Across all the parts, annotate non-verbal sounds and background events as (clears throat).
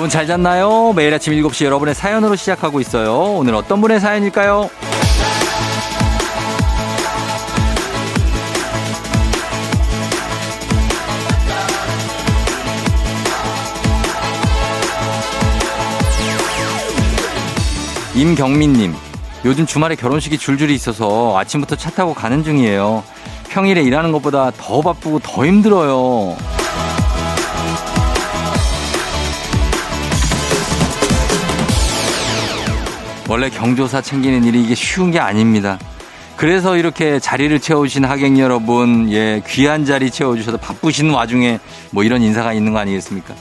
여러분 잘 잤나요? 매일 아침 7시 여러분의 사연으로 시작하고 있어요. 오늘 어떤 분의 사연일까요? 임경민님, 요즘 주말에 결혼식이 줄줄이 있어서 아침부터 차 타고 가는 중이에요. 평일에 일하는 것보다 더 바쁘고 더 힘들어요. 원래 경조사 챙기는 일이 이게 쉬운 게 아닙니다. 그래서 이렇게 자리를 채우신 하객 여러분, 예, 귀한 자리 채워주셔서 바쁘신 와중에 뭐 이런 인사가 있는 거 아니겠습니까?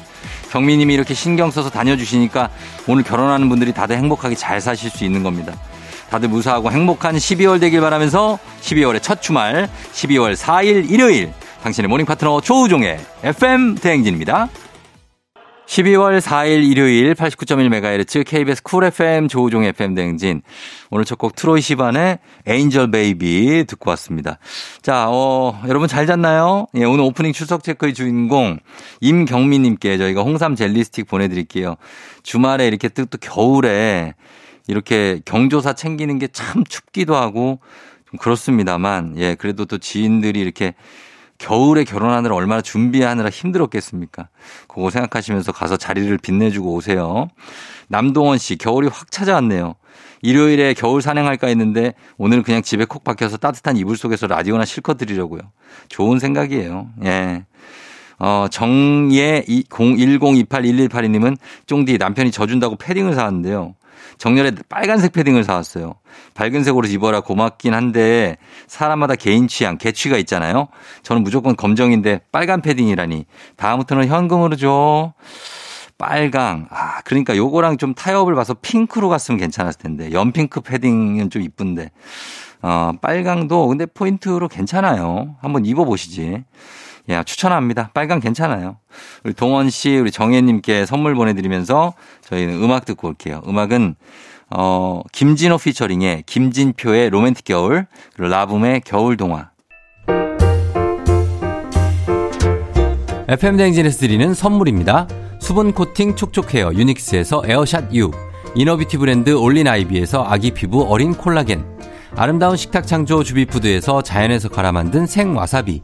경미님이 이렇게 신경 써서 다녀주시니까 오늘 결혼하는 분들이 다들 행복하게 잘 사실 수 있는 겁니다. 다들 무사하고 행복한 12월 되길 바라면서 12월의 첫 주말, 12월 4일 일요일, 당신의 morning 파트너 조우종의 FM 대행진입니다. 12월 4일 일요일 89.1MHz KBS 쿨 FM 조우종 FM 대행진. 오늘 첫 곡 Troye Sivan의 Angel Baby 듣고 왔습니다. 자, 어, 여러분 잘 잤나요? 예, 오늘 오프닝 출석 체크의 주인공 임경민님께 저희가 홍삼 젤리 스틱 보내 드릴게요. 주말에 이렇게 또, 또 겨울에 이렇게 경조사 챙기는 게 참 춥기도 하고 좀 그렇습니다만, 예, 그래도 또 지인들이 이렇게 겨울에 결혼하느라 얼마나 준비하느라 힘들었겠습니까? 그거 생각하시면서 가서 자리를 빛내주고 오세요. 남동원 씨, 겨울이 확 찾아왔네요. 일요일에 겨울 산행할까 했는데 오늘은 그냥 집에 콕 박혀서 따뜻한 이불 속에서 라디오나 실컷 들으려고요. 좋은 생각이에요. 예. 어, 정예 10281182님은 쫑디 남편이 져준다고 패딩을 사왔는데요. 정렬에 빨간색 패딩을 사왔어요. 밝은 색으로 입어라 고맙긴 한데 사람마다 개인 취향, 개취가 있잖아요. 저는 무조건 검정인데 빨간 패딩이라니. 다음부터는 현금으로 줘. 빨강. 아, 그러니까 요거랑 좀 타협을 봐서 핑크로 갔으면 괜찮았을 텐데. 연핑크 패딩은 좀 이쁜데. 어, 빨강도 근데 포인트로 괜찮아요. 한번 입어보시지. 야, 추천합니다. 빨강 괜찮아요. 우리 동원 씨, 우리 정혜님께 선물 보내드리면서 저희는 음악 듣고 올게요. 음악은, 어, 김진호 피처링의 김진표의 로맨틱 겨울, 그리고 라붐의 겨울 동화. FM대행진에서 드리는 선물입니다. 수분 코팅 촉촉 헤어 유닉스에서 에어샷 U, inner beauty 브랜드 올린 아이비에서 아기 피부 어린 콜라겐, 아름다운 식탁 창조 주비푸드에서 자연에서 갈아 만든 생와사비,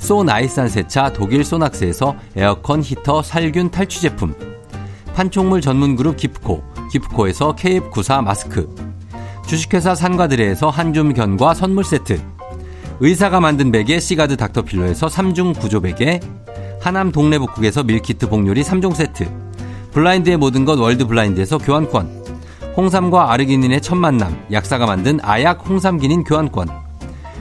소 나이산 세차 독일 소낙스에서 에어컨 히터 살균 탈취 제품. 판촉물 전문 그룹 기프코 기프코에서 KF94 마스크. 주식회사 산과드레에서 한줌 견과 선물 세트. 의사가 만든 베개 시가드 닥터필러에서 3중 구조 베개. 하남 동래복국에서 밀키트 복요리 3종 세트. 블라인드의 모든 것 월드 블라인드에서 교환권. 홍삼과 아르기닌의 첫 만남 약사가 만든 아약 홍삼기닌 교환권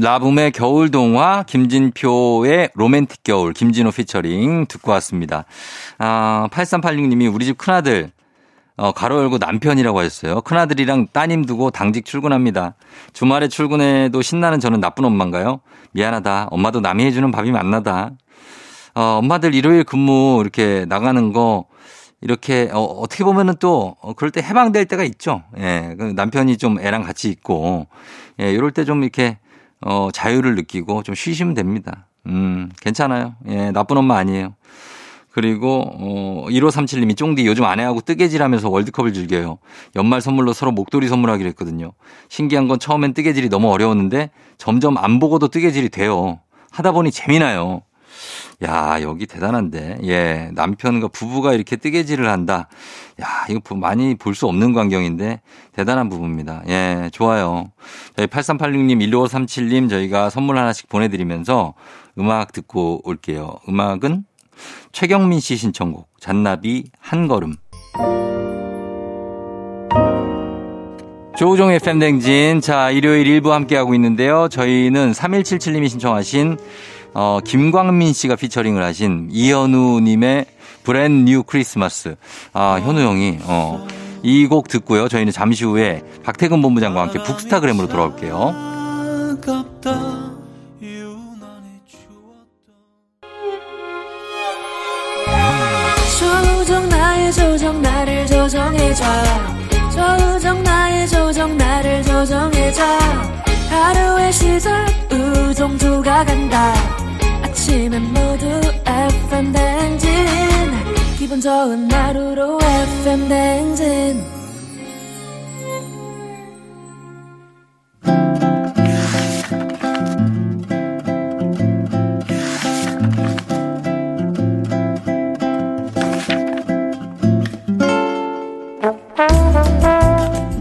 라붐의 겨울 동화, 김진표의 로맨틱 겨울, 김진호 피처링 듣고 왔습니다. 아, 8386님이 우리 집 큰아들, 어, 가로 열고 남편이라고 하셨어요. 큰아들이랑 따님 두고 당직 출근합니다. 주말에 출근해도 신나는 저는 나쁜 엄마인가요? 미안하다. 엄마도 남이 해주는 밥이 맛나다. 어, 엄마들 일요일 근무 이렇게 나가는 거 이렇게 어, 어떻게 보면은 또 어, 그럴 때 해방될 때가 있죠. 예. 그 남편이 좀 애랑 같이 있고 예, 이럴 때 좀 이렇게 어, 자유를 느끼고 좀 쉬시면 됩니다. 음, 괜찮아요. 예, 나쁜 엄마 아니에요. 그리고 어 1537님이 쫑디 요즘 아내하고 뜨개질하면서 월드컵을 즐겨요. 연말 선물로 서로 목도리 선물하기로 했거든요. 신기한 건 처음엔 뜨개질이 너무 어려웠는데 점점 안 보고도 뜨개질이 돼요. 하다 보니 재미나요. 야, 여기 대단한데. 예, 남편과 부부가 이렇게 뜨개질을 한다. 야, 이거 많이 볼 수 없는 광경인데 대단한 부부입니다. 예, 좋아요. 저희 8386님, 1537님 저희가 선물 하나씩 보내드리면서 음악 듣고 올게요. 음악은 최경민 씨 신청곡 잔나비 한 걸음. 조우종의 팬댕진. 자, 일요일 일부 함께하고 있는데요. 저희는 3177님이 신청하신, 어, 김광민 씨가 피처링을 하신 이현우님의 브랜 뉴 크리스마스. 아, 현우 형이, 어, 이 곡 듣고요. 저희는 잠시 후에 박태근 본부장과 함께 북스타그램으로 돌아올게요. 조정 나를 조정해줘 조정 나의 조정 나를 조정해줘 하루의 시절 우 정조가 간다. 아침엔 모두 FM 댕진. 기분 좋은 하루로 FM 댕진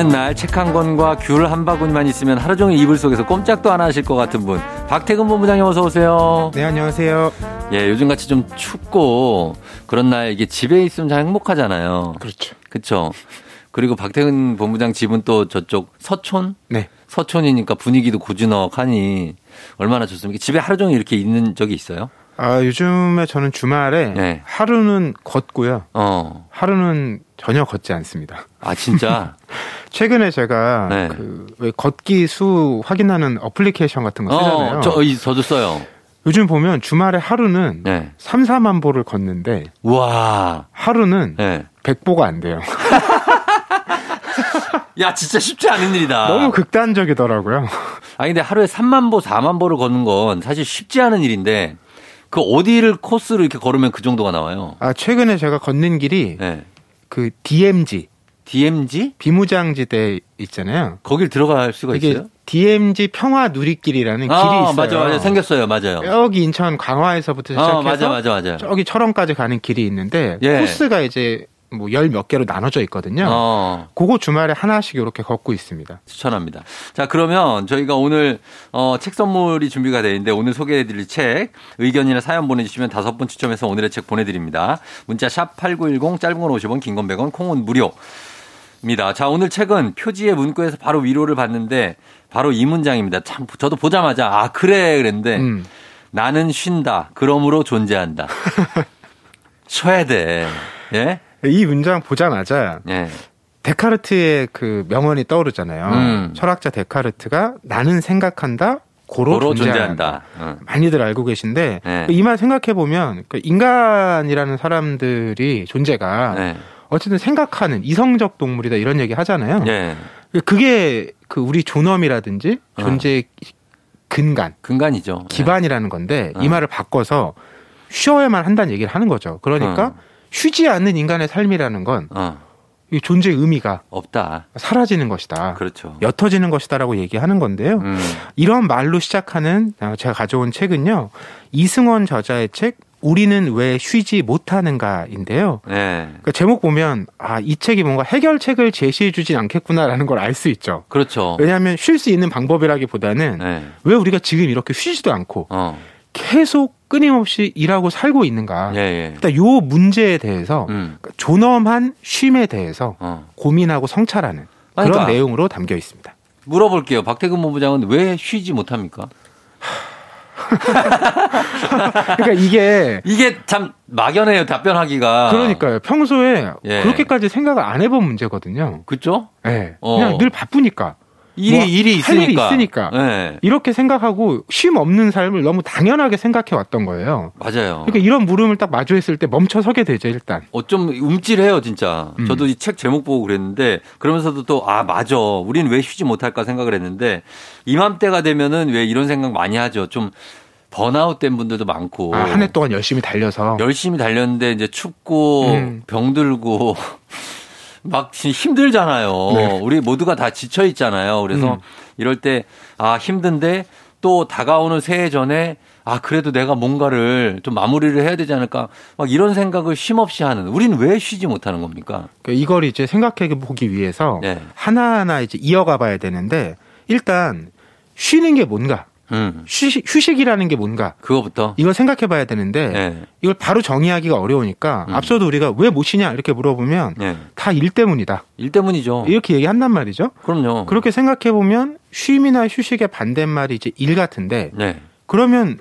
쉬는 날 책 한 권과 귤 한 바구니만 있으면 하루 종일 이불 속에서 꼼짝도 안 하실 것 같은 분 박태근 본부장님 어서 오세요. 네 안녕하세요. 예 요즘 같이 좀 춥고 그런 날 이게 집에 있으면 참 행복하잖아요. 그렇죠. 그렇죠. 그리고 박태근 본부장 집은 또 저쪽 서촌? 네. 서촌이니까 분위기도 고즈넉하니 얼마나 좋습니까? 집에 하루 종일 이렇게 있는 적이 있어요? 아 요즘에 저는 주말에 네. 하루는 걷고요. 어. 하루는 전혀 걷지 않습니다. 아 진짜? (laughs) 최근에 제가 네. 그왜 걷기 수 확인하는 어플리케이션 같은 거 쓰잖아요. 어, 저, 저도 써요. 요즘 보면 주말에 하루는 네. 3, 4만 보를 걷는데 와 하루는 네. 100보가 안 돼요. (laughs) 야, 진짜 쉽지 않은 일이다. 너무 극단적이더라고요. 아 근데 하루에 3만 보, 4만 보를 걷는 건 사실 쉽지 않은 일인데 그 어디를 코스를 이렇게 걸으면 그 정도가 나와요? 아, 최근에 제가 걷는 길이 네. 그 DMZ DMZ? 비무장지대 있잖아요. 거길 들어갈 수가 있어요? DMZ 평화 누리길이라는 아, 길이 있어요. 맞아, 맞아. 생겼어요. 맞아요. 여기 인천 강화에서부터 시작해서 아, 맞아, 맞아, 맞아. 저기 철원까지 가는 길이 있는데 예. 코스가 이제 뭐 열 몇 개로 나눠져 있거든요. 어. 그거 주말에 하나씩 이렇게 걷고 있습니다. 추천합니다. 자, 그러면 저희가 오늘 어, 책 선물이 준비가 되어 있는데 오늘 소개해 드릴 책 의견이나 사연 보내 주시면 다섯 분 추첨해서 오늘의 책 보내 드립니다. 문자 샵 8910 짧은 건 50원, 긴 건 100원, 콩은 무료. 입니다. 자, 오늘 책은 표지의 문구에서 바로 위로를 받는데 바로 이 문장입니다. 참, 저도 보자마자 아, 그래. 그랬는데 음. 나는 쉰다. 그러므로 존재한다. (laughs) 쉬어야 돼. 예? 이 문장 보자마자 예. 데카르트의 그 명언이 떠오르잖아요. 음. 철학자 데카르트가 나는 생각한다. 고로, 고로 존재한다. 존재한다. 응. 많이들 알고 계신데 네. 이 말 생각해 보면 그 인간이라는 사람들이 존재가 네. 어쨌든 생각하는 이성적 동물이다 이런 얘기 하잖아요. 네. 그게 그 우리 존엄이라든지 어. 존재의 근간, 근간이죠. 기반이라는 건데 어. 이 말을 바꿔서 쉬어야만 한다는 얘기를 하는 거죠. 그러니까 어. 쉬지 않는 인간의 삶이라는 건 어. 이 존재의 의미가 없다. 사라지는 것이다. 그렇죠. 옅어지는 것이다라고 얘기하는 건데요. 음. 이런 말로 시작하는 제가 가져온 책은요. 이승원 저자의 책 우리는 왜 쉬지 못하는가인데요. 네. 그러니까 제목 보면 아 이 책이 뭔가 해결책을 제시해주진 않겠구나라는 걸 알 수 있죠. 그렇죠. 왜냐하면 쉴 수 있는 방법이라기보다는 네. 왜 우리가 지금 이렇게 쉬지도 않고 어. 계속 끊임없이 일하고 살고 있는가. 예, 예. 일단 요 문제에 대해서 음. 존엄한 쉼에 대해서 어. 고민하고 성찰하는 그런 그러니까 내용으로 담겨 있습니다. 물어볼게요. 박태근 본부장은 왜 쉬지 못합니까? (laughs) 그러니까 이게 이게 참 막연해요 답변하기가. 그러니까요. 평소에 예. 그렇게까지 생각을 안 해본 문제거든요. 그렇죠? 예. 네. 어. 그냥 늘 바쁘니까. 일이 뭐 일이 있으니까. 일이 있으니까. 네. 이렇게 생각하고 쉼 없는 삶을 너무 당연하게 생각해 왔던 거예요. 맞아요. 그러니까 이런 물음을 딱 마주했을 때 멈춰 서게 되죠, 일단. 어좀 움찔해요, 진짜. 음. 저도 이 책 제목 보고 그랬는데 그러면서도 또 아, 맞아. 우리는 왜 쉬지 못할까 생각을 했는데 이맘때가 되면은 왜 이런 생각 많이 하죠. 좀 번아웃 된 분들도 많고. 아, 한 해 동안 열심히 달려서. 열심히 달렸는데 이제 춥고 음. 병들고 막 힘들잖아요. 네. 우리 모두가 다 지쳐 있잖아요. 그래서 음. 이럴 때 아 힘든데 또 다가오는 새해 전에 아 그래도 내가 뭔가를 좀 마무리를 해야 되지 않을까 막 이런 생각을 쉼없이 하는 우리는 왜 쉬지 못하는 겁니까? 그러니까 이걸 이제 생각해 보기 위해서 네. 하나하나 이제 이어가 봐야 되는데 일단 쉬는 게 뭔가 음. 휴식, 휴식 이라는 게 뭔가 그거부터 이걸 생각해 봐야 되는데 네. 이걸 바로 정의하기가 어려우니까 음. 앞서도 우리가 왜 못 쉬냐 이렇게 물어보면 네. 다일 때문이다. 일 때문이죠. 이렇게 얘기한단 말이죠. 그럼요. 그렇게 생각해 보면 쉼이나 휴식의 반대말이 이제 일 같은데 네. 그러면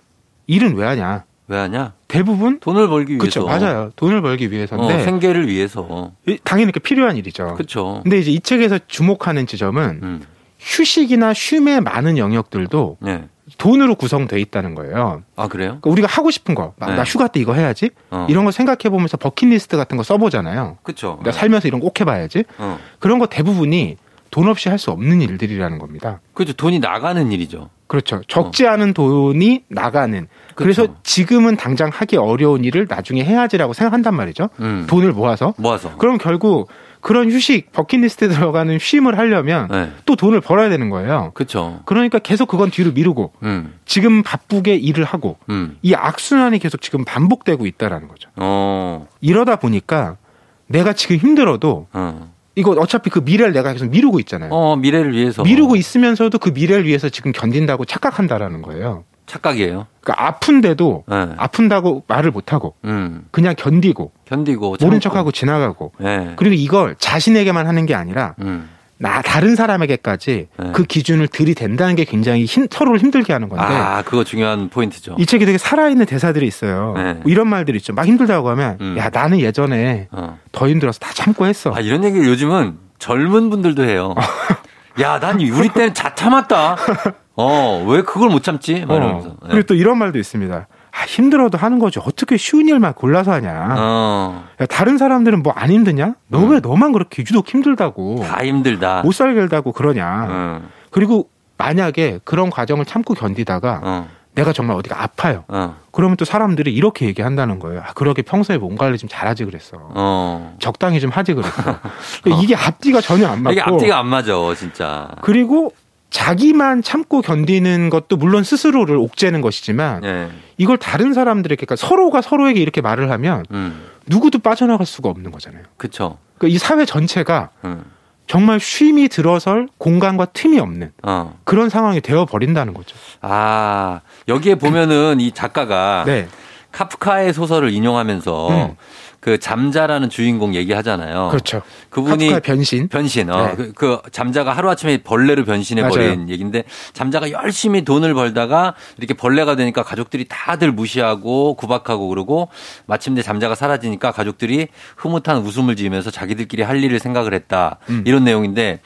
일은 왜 하냐? 왜 하냐? 대부분 돈을 벌기 위해서. 그렇죠. 맞아요. 돈을 벌기 위해서인데 어, 생계를 위해서. 당연히 그 필요한 일이죠. 그렇죠. 근데 이제 이 책에서 주목하는 지점은 음. 휴식이나 쉼의 많은 영역들도 네. 돈으로 구성돼 있다는 거예요. 아 그래요? 그러니까 우리가 하고 싶은 거, 네. 나 휴가 때 이거 해야지. 어. 이런 거 생각해 보면서 버킷리스트 같은 거 써보잖아요. 그렇죠. 그러니까 살면서 이런 거 꼭 해봐야지. 어. 그런 거 대부분이 돈 없이 할 수 없는 일들이라는 겁니다. 그렇죠. 돈이 나가는 일이죠. 그렇죠. 적지 어. 않은 돈이 나가는. 그렇죠. 그래서 지금은 당장 하기 어려운 일을 나중에 해야지라고 생각한단 말이죠. 음. 돈을 모아서. 모아서. 그럼 결국 그런 휴식 버킷리스트에 들어가는 쉼을 하려면 네. 또 돈을 벌어야 되는 거예요. 그렇죠. 그러니까 계속 그건 뒤로 미루고 음. 지금 바쁘게 일을 하고 음. 이 악순환이 계속 지금 반복되고 있다라는 거죠. 어. 이러다 보니까 내가 지금 힘들어도 어. 이거 어차피 그 미래를 내가 계속 미루고 있잖아요. 어, 미래를 위해서. 미루고 있으면서도 그 미래를 위해서 지금 견딘다고 착각한다라는 거예요. 착각이에요. 그러니까 아픈데도 네. 아픈다고 말을 못하고 음. 그냥 견디고 견디고 모른 척하고 지나가고 네. 그리고 이걸 자신에게만 하는 게 아니라 음. 나 다른 사람에게까지 네. 그 기준을 들이댄다는 게 굉장히 힘, 서로를 힘들게 하는 건데. 아, 그거 중요한 포인트죠. 이 책에 되게 살아있는 대사들이 있어요. 네. 뭐 이런 말들이 있죠. 막 힘들다고 하면, 음. 야, 나는 예전에 어. 더 힘들어서 다 참고 했어. 아, 이런 얘기를 요즘은 젊은 분들도 해요. (laughs) 야, 난 우리 때는 다 참았다. 어, 왜 그걸 못 참지? 어. 이러면서. 네. 그리고 또 이런 말도 있습니다. 아, 힘들어도 하는 거지. 어떻게 쉬운 일만 골라서 하냐. 어. 야, 다른 사람들은 뭐 안 힘드냐? 너왜 음. 너만 그렇게 유독 힘들다고. 다 힘들다. 못 살게 다고 그러냐. 음. 그리고 만약에 그런 과정을 참고 견디다가 어. 내가 정말 어디가 아파요. 어. 그러면 또 사람들이 이렇게 얘기한다는 거예요. 아, 그러게 평소에 몸 관리 좀 잘하지 그랬어. 어. 적당히 좀 하지 그랬어. (laughs) 그러니까 이게 앞뒤가 전혀 안 맞고. 이게 앞뒤가 안 맞아, 진짜. 그리고 자기만 참고 견디는 것도 물론 스스로를 옥죄는 것이지만 네. 이걸 다른 사람들에게 그러니까 서로가 서로에게 이렇게 말을 하면 음. 누구도 빠져나갈 수가 없는 거잖아요. 그렇죠. 그러니까 이 사회 전체가 음. 정말 쉼이 들어설 공간과 틈이 없는 어. 그런 상황이 되어 버린다는 거죠. 아 여기에 보면은 이 작가가 네. 카프카의 소설을 인용하면서 음. 그 잠자라는 주인공 얘기하잖아요. 그렇죠. 그분이 변신. 변신. 어. 네. 그, 그, 잠자가 하루아침에 벌레로 변신해 버린 얘기인데 잠자가 열심히 돈을 벌다가 이렇게 벌레가 되니까 가족들이 다들 무시하고 구박하고 그러고 마침내 잠자가 사라지니까 가족들이 흐뭇한 웃음을 지으면서 자기들끼리 할 일을 생각을 했다. 음. 이런 내용인데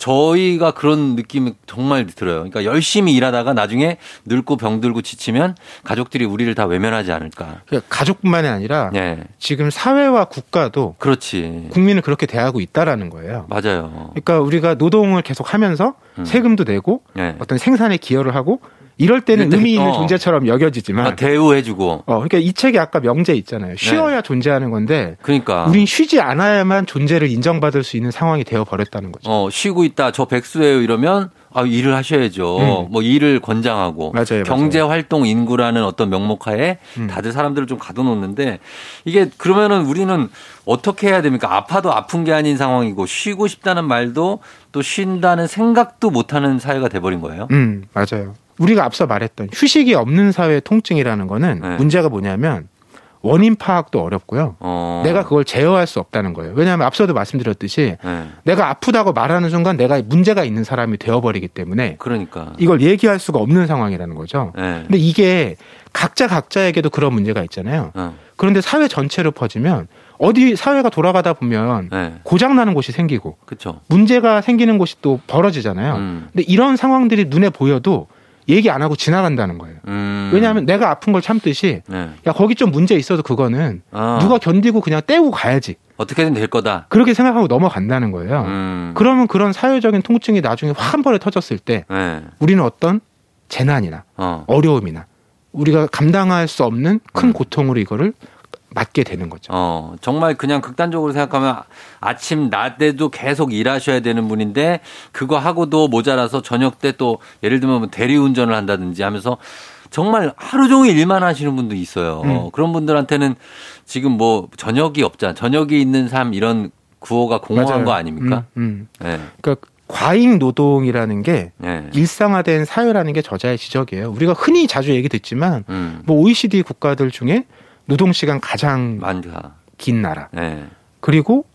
저희가 그런 느낌이 정말 들어요. 그러니까 열심히 일하다가 나중에 늙고 병들고 지치면 가족들이 우리를 다 외면하지 않을까. 그러니까 가족뿐만이 아니라 네. 지금 사회와 국가도 그렇지. 국민을 그렇게 대하고 있다라는 거예요. 맞아요. 그러니까 우리가 노동을 계속 하면서 음. 세금도 내고 네. 어떤 생산에 기여를 하고 이럴 때는 의미 있는 어. 존재처럼 여겨지지만 아, 대우해주고. 어, 그러니까 이 책에 아까 명제 있잖아요. 쉬어야 네. 존재하는 건데. 그러니까 우린 쉬지 않아야만 존재를 인정받을 수 있는 상황이 되어 버렸다는 거죠. 어, 쉬고 있다. 저 백수예요. 이러면 아, 일을 하셔야죠. 음. 뭐 일을 권장하고 맞아요, 경제 활동 인구라는 어떤 명목하에 음. 다들 사람들을 좀 가둬놓는데 이게 그러면은 우리는 어떻게 해야 됩니까? 아파도 아픈 게 아닌 상황이고 쉬고 싶다는 말도 또 쉰다는 생각도 못하는 사회가 돼버린 거예요. 음, 맞아요. 우리가 앞서 말했던 휴식이 없는 사회의 통증이라는 거는 네. 문제가 뭐냐면 원인 파악도 어렵고요. 어. 내가 그걸 제어할 수 없다는 거예요. 왜냐하면 앞서도 말씀드렸듯이 네. 내가 아프다고 말하는 순간 내가 문제가 있는 사람이 되어버리기 때문에 그러니까 이걸 얘기할 수가 없는 상황이라는 거죠. 네. 근데 이게 각자 각자에게도 그런 문제가 있잖아요. 네. 그런데 사회 전체로 퍼지면 어디 사회가 돌아가다 보면 네. 고장 나는 곳이 생기고 그쵸. 문제가 생기는 곳이 또 벌어지잖아요. 음. 근데 이런 상황들이 눈에 보여도 얘기 안 하고 지나간다는 거예요. 음. 왜냐하면 내가 아픈 걸 참듯이 네. 야 거기 좀 문제 있어도 그거는 아. 누가 견디고 그냥 떼고 가야지. 어떻게든 될 거다. 그렇게 생각하고 넘어간다는 거예요. 음. 그러면 그런 사회적인 통증이 나중에 확 한 번에 터졌을 때 네. 우리는 어떤 재난이나 어. 어려움이나 우리가 감당할 수 없는 큰 음. 고통으로 이거를 맞게 되는 거죠. 어, 정말 그냥 극단적으로 생각하면 아침 낮에도 계속 일하셔야 되는 분인데 그거 하고도 모자라서 저녁 때 또 예를 들면 뭐 대리운전을 한다든지 하면서 정말 하루 종일 일만 하시는 분도 있어요. 음. 그런 분들한테는 지금 뭐 저녁이 없잖아. 저녁이 있는 삶 이런 구호가 공허한 맞아요. 거 아닙니까? 음, 음. 네. 그러니까 과잉 노동이라는 게 네. 일상화된 사회라는 게 저자의 지적이에요. 우리가 흔히 자주 얘기 듣지만 음. 뭐 OECD 국가들 중에 노동 시간 가장 많다. 긴 나라. 네. 그리고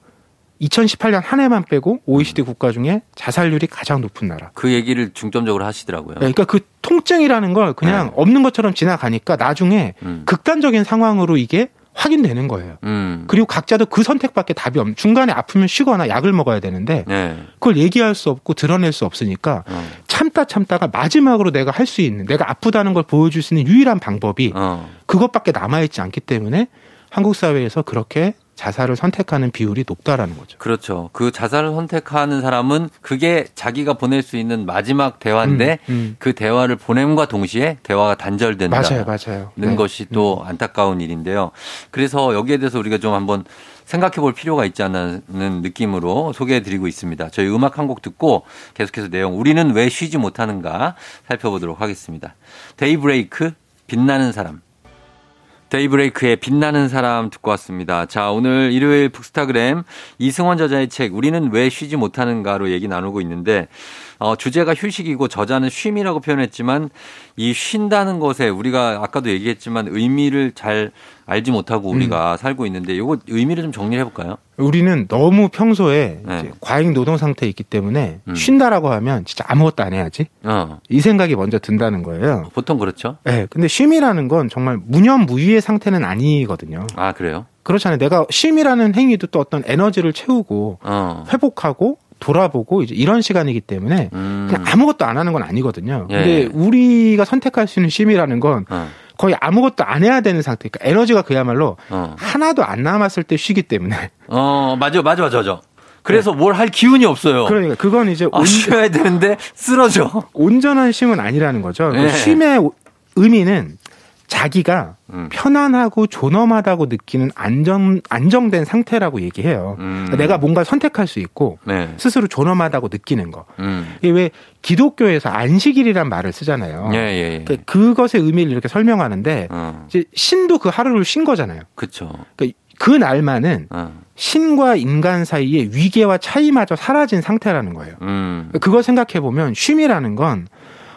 2018년 한 해만 빼고 OECD 음. 국가 중에 자살률이 가장 높은 나라. 그 얘기를 중점적으로 하시더라고요. 네, 그러니까 그 통증이라는 걸 그냥 네. 없는 것처럼 지나가니까 나중에 음. 극단적인 상황으로 이게 확인되는 거예요. 음. 그리고 각자도 그 선택밖에 답이 없는 중간에 아프면 쉬거나 약을 먹어야 되는데 네. 그걸 얘기할 수 없고 드러낼 수 없으니까 어. 참다 참다가 마지막으로 내가 할 수 있는 내가 아프다는 걸 보여줄 수 있는 유일한 방법이 어. 그것밖에 남아 있지 않기 때문에 한국 사회에서 그렇게 자살을 선택하는 비율이 높다라는 거죠. 그렇죠. 그 자살을 선택하는 사람은 그게 자기가 보낼 수 있는 마지막 대화인데 음, 음. 그 대화를 보냄과 동시에 대화가 단절된다는 맞아요, 맞아요. 네. 것이 또 음. 안타까운 일인데요. 그래서 여기에 대해서 우리가 좀 한번 생각해 볼 필요가 있지 않는 느낌으로 소개해 드리고 있습니다. 저희 음악 한 곡 듣고 계속해서 내용 우리는 왜 쉬지 못하는가 살펴보도록 하겠습니다. 데이브레이크 빛나는 사람 데이브레이크의 빛나는 사람 듣고 왔습니다. 자, 오늘 일요일 북스타그램 이승원 저자의 책 우리는 왜 쉬지 못하는가로 얘기 나누고 있는데 어, 주제가 휴식이고 저자는 쉼이라고 표현했지만 이 쉰다는 것에 우리가 아까도 얘기했지만 의미를 잘 알지 못하고 우리가 음. 살고 있는데 이거 의미를 좀 정리해 볼까요? 우리는 너무 평소에 네. 과잉 노동 상태에 있기 때문에 음. 쉰다라고 하면 진짜 아무것도 안 해야지. 어. 이 생각이 먼저 든다는 거예요. 보통 그렇죠. 네. 근데 쉼이라는 건 정말 무념무위의 상태는 아니거든요. 아, 그래요? 그렇잖아요. 내가 쉼이라는 행위도 또 어떤 에너지를 채우고 어. 회복하고 돌아보고 이제 이런 시간이기 때문에 음. 그냥 아무것도 안 하는 건 아니거든요. 예. 근데 우리가 선택할 수 있는 쉼이라는 건 어. 거의 아무것도 안 해야 되는 상태. 그러니까 에너지가 그야말로 어. 하나도 안 남았을 때 쉬기 때문에. 어, 맞아, 맞아, 맞아, 맞아. 그래서 네. 뭘할 기운이 없어요. 그러니까 그건 이제 아, 온... 쉬어야 되는데 쓰러져. 온전한 쉼은 아니라는 거죠. 그 네. 그 쉼의 의미는 자기가 음. 편안하고 존엄하다고 느끼는 안정 안정된 상태라고 얘기해요. 음. 그러니까 내가 뭔가 선택할 수 있고 네. 스스로 존엄하다고 느끼는 거. 음. 이게 왜 기독교에서 안식일이란 말을 쓰잖아요. 예, 예, 예. 그러니까 그것의 의미를 이렇게 설명하는데 어. 이제 신도 그 하루를 쉰 거잖아요. 그렇죠. 그러니까 그 날만은 어. 신과 인간 사이의 위계와 차이마저 사라진 상태라는 거예요. 음. 그걸 생각해 보면 쉼이라는 건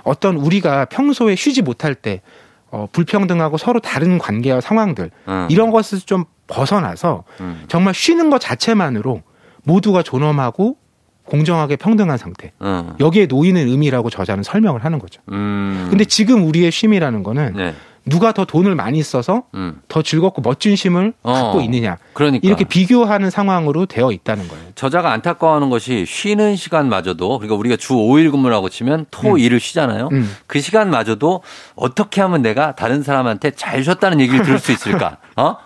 어떤 우리가 평소에 쉬지 못할 때 어, 불평등하고 서로 다른 관계와 상황들 음. 이런 것을 좀 벗어나서 음. 정말 쉬는 것 자체만으로 모두가 존엄하고 공정하게 평등한 상태 음. 여기에 놓이는 의미라고 저자는 설명을 하는 거죠. 음. 근데 지금 우리의 쉼이라는 거는 네. 누가 더 돈을 많이 써서 음. 더 즐겁고 멋진 쉼을 어. 갖고 있느냐. 그러니까. 이렇게 비교하는 상황으로 되어 있다는 거예요. 저자가 안타까워하는 것이 쉬는 시간마저도 그러니까 우리가 주 5일 근무라고 치면 토 음. 일을 쉬잖아요. 음. 그 시간마저도 어떻게 하면 내가 다른 사람한테 잘 쉬었다는 얘기를 들을 수 있을까? (laughs) 어?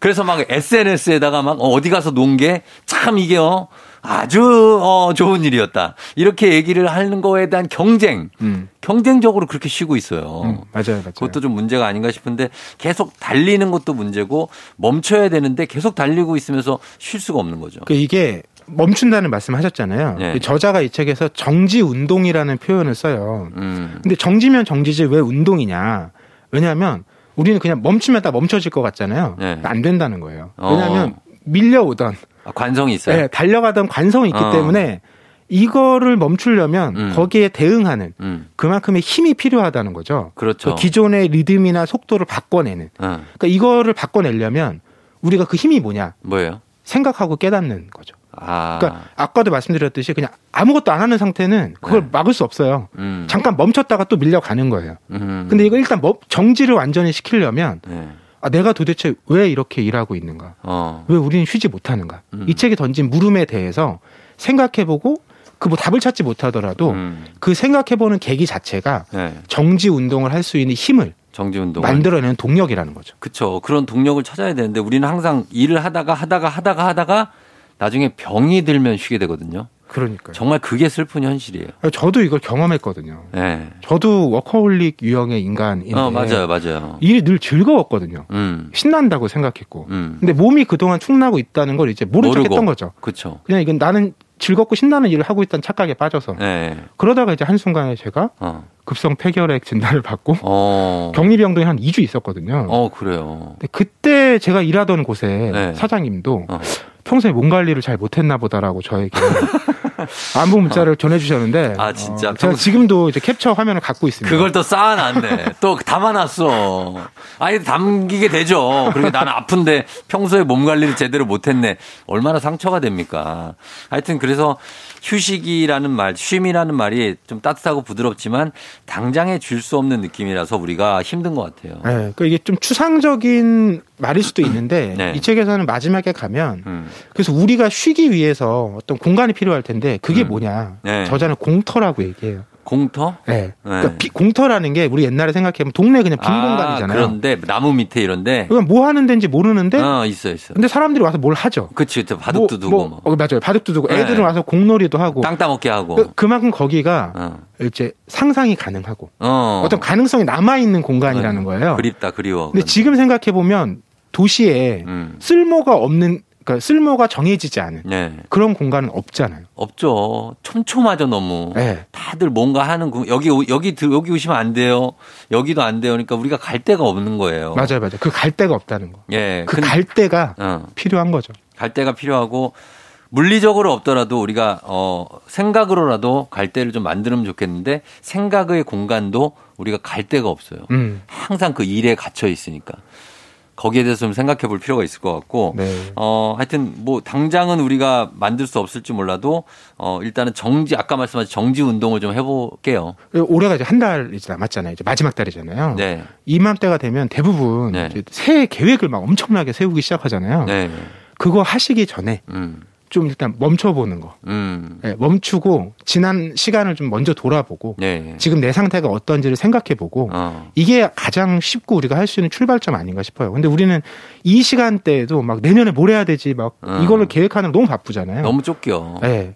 그래서 막 SNS에다가 막 어디 가서 논 게 참 이게 어 아주 어 좋은 일이었다. 이렇게 얘기를 하는 거에 대한 경쟁. 음. 경쟁적으로 그렇게 쉬고 있어요. 음, 맞아요, 맞아요. 그것도 좀 문제가 아닌가 싶은데 계속 달리는 것도 문제고 멈춰야 되는데 계속 달리고 있으면서 쉴 수가 없는 거죠. 그 이게 멈춘다는 말씀하셨잖아요. 네. 그 저자가 이 책에서 정지 운동이라는 표현을 써요. 음. 근데 정지면 정지지 왜 운동이냐? 왜냐하면 우리는 그냥 멈추면 다 멈춰질 것 같잖아요. 네. 안 된다는 거예요. 왜냐하면 어. 밀려오던 아, 관성이 있어요. 네, 달려가던 관성이 있기 어. 때문에 이거를 멈추려면 음. 거기에 대응하는 음. 그만큼의 힘이 필요하다는 거죠. 그렇죠. 그 기존의 리듬이나 속도를 바꿔내는. 어. 그러니까 이거를 바꿔내려면 우리가 그 힘이 뭐냐? 뭐예요? 생각하고 깨닫는 거죠. 아. 그러니까 아까도 말씀드렸듯이 그냥 아무것도 안 하는 상태는 그걸 네. 막을 수 없어요. 음. 잠깐 멈췄다가 또 밀려가는 거예요. 음. 근데 이거 일단 정지를 완전히 시키려면 네. 아, 내가 도대체 왜 이렇게 일하고 있는가? 어. 왜 우리는 쉬지 못하는가? 음. 이 책이 던진 물음에 대해서 생각해보고 그 뭐 답을 찾지 못하더라도 음. 그 생각해보는 계기 자체가 네. 정지 운동을 할 수 있는 힘을 정지 운동 만들어내는 동력이라는 거죠. 그렇죠. 그런 동력을 찾아야 되는데 우리는 항상 일을 하다가 하다가 하다가 하다가 나중에 병이 들면 쉬게 되거든요. 그러니까 정말 그게 슬픈 현실이에요. 저도 이걸 경험했거든요. 네. 저도 워커홀릭 유형의 인간인데. 어, 맞아요, 맞아요. 일이 늘 즐거웠거든요. 음. 신난다고 생각했고. 음. 근데 몸이 그동안 축나고 있다는 걸 이제 모른 척했던 거죠. 그렇죠. 그냥 이건 나는 즐겁고 신나는 일을 하고 있다는 착각에 빠져서. 네. 그러다가 이제 한순간에 제가 어. 급성 폐결핵 진단을 받고 어. 격리병동에 한 2주 있었거든요. 어, 그래요. 근데 그때 제가 일하던 곳에 네. 사장님도 어. 평소에 몸 관리를 잘 못했나 보다라고 저에게 (laughs) 안부 문자를 전해주셨는데 아 진짜 어, 제가 지금도 이제 캡처 화면을 갖고 있습니다. 그걸 또 쌓아놨네. 또 담아놨어. 아니 담기게 되죠. 그리고 나는 아픈데 평소에 몸 관리를 제대로 못했네. 얼마나 상처가 됩니까. 하여튼 그래서 휴식이라는 말, 쉼이라는 말이 좀 따뜻하고 부드럽지만 당장에 줄 수 없는 느낌이라서 우리가 힘든 것 같아요. 네, 그러니까 이게 좀 추상적인 말일 수도 있는데 (clears throat) 네. 이 책에서는 마지막에 가면 음. 그래서 우리가 쉬기 위해서 어떤 공간이 필요할 텐데 그게 음. 뭐냐 네. 저자는 공터라고 얘기해요. 공터? 네. 그러니까 네. 비, 공터라는 게 우리 옛날에 생각해보면 동네 그냥 빈 아, 공간이잖아요. 그런데 나무 밑에 이런데. 그럼 뭐 하는 데인지 모르는데. 어, 있어, 있어. 근데 사람들이 와서 뭘 하죠. 그치, 그치. 바둑도 뭐, 두고 뭐. 뭐. 어, 맞아요. 바둑도 두고 네. 애들은 와서 공놀이도 하고. 땅 따먹게 하고. 그, 그만큼 거기가 어. 이제 상상이 가능하고. 어. 떤 가능성이 남아 있는 공간이라는 거예요. 그립다, 그리워. 근데 지금 생각해 보면 도시에 음. 쓸모가 없는 그러니까 쓸모가 정해지지 않은 네. 그런 공간은 없잖아요. 없죠. 촘촘하죠 너무. 네. 다들 뭔가 하는 여기 여기 여기 오시면 안 돼요. 여기도 안 돼요. 그러니까 우리가 갈 데가 없는 거예요. 맞아요, 맞아요. 그 갈 데가 없다는 거. 예. 그갈 데가 어. 필요한 거죠. 갈 데가 필요하고 물리적으로 없더라도 우리가 어 생각으로라도 갈 데를 좀 만들면 좋겠는데 생각의 공간도 우리가 갈 데가 없어요. 음. 항상 그 일에 갇혀 있으니까. 거기에 대해서 좀 생각해 볼 필요가 있을 것 같고 네. 어 하여튼 뭐 당장은 우리가 만들 수 없을지 몰라도 어 일단은 정지 아까 말씀하신 정지 운동을 좀 해볼게요. 올해가 이제 한 달이 남았잖아요. 이제 마지막 달이잖아요. 네. 이맘때가 되면 대부분 네. 새해 계획을 막 엄청나게 세우기 시작하잖아요. 네. 그거 하시기 전에 음. 좀 일단 멈춰보는 거. 음. 네, 멈추고 지난 시간을 좀 먼저 돌아보고 네. 지금 내 상태가 어떤지를 생각해보고 어. 이게 가장 쉽고 우리가 할 수 있는 출발점 아닌가 싶어요. 근데 우리는 이 시간대에도 막 내년에 뭘 해야 되지 막 어. 이거를 계획하는 거 너무 바쁘잖아요. 너무 쫓겨. 네.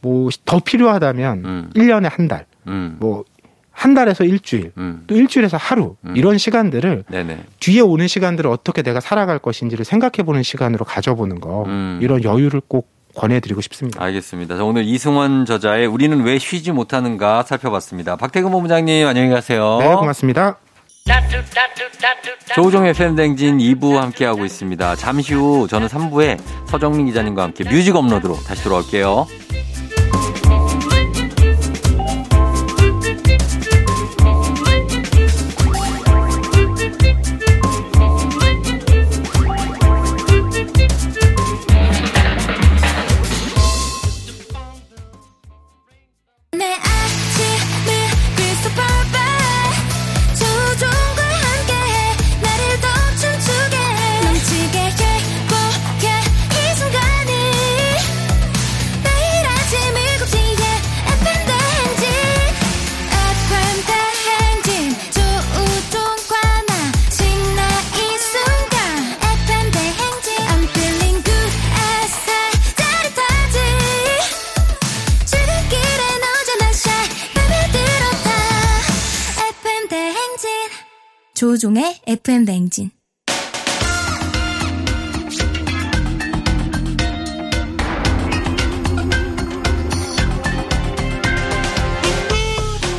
뭐 더 필요하다면 음. 1년에 한 달, 음. 뭐한 달에서 일주일, 음. 또 일주일에서 하루 음. 이런 시간들을 네네. 뒤에 오는 시간들을 어떻게 내가 살아갈 것인지를 생각해보는 시간으로 가져보는 거 음. 이런 여유를 꼭 권해드리고 싶습니다. 알겠습니다. 자, 오늘 이승원 저자의 우리는 왜 쉬지 못하는가 살펴봤습니다. 박태근 본부장님 안녕히 가세요. 네, 고맙습니다. 조우종의 팬댕진 2부 함께하고 있습니다. 잠시 후 저는 3부에 서정민 기자님과 함께 뮤직 업로드로 다시 돌아올게요.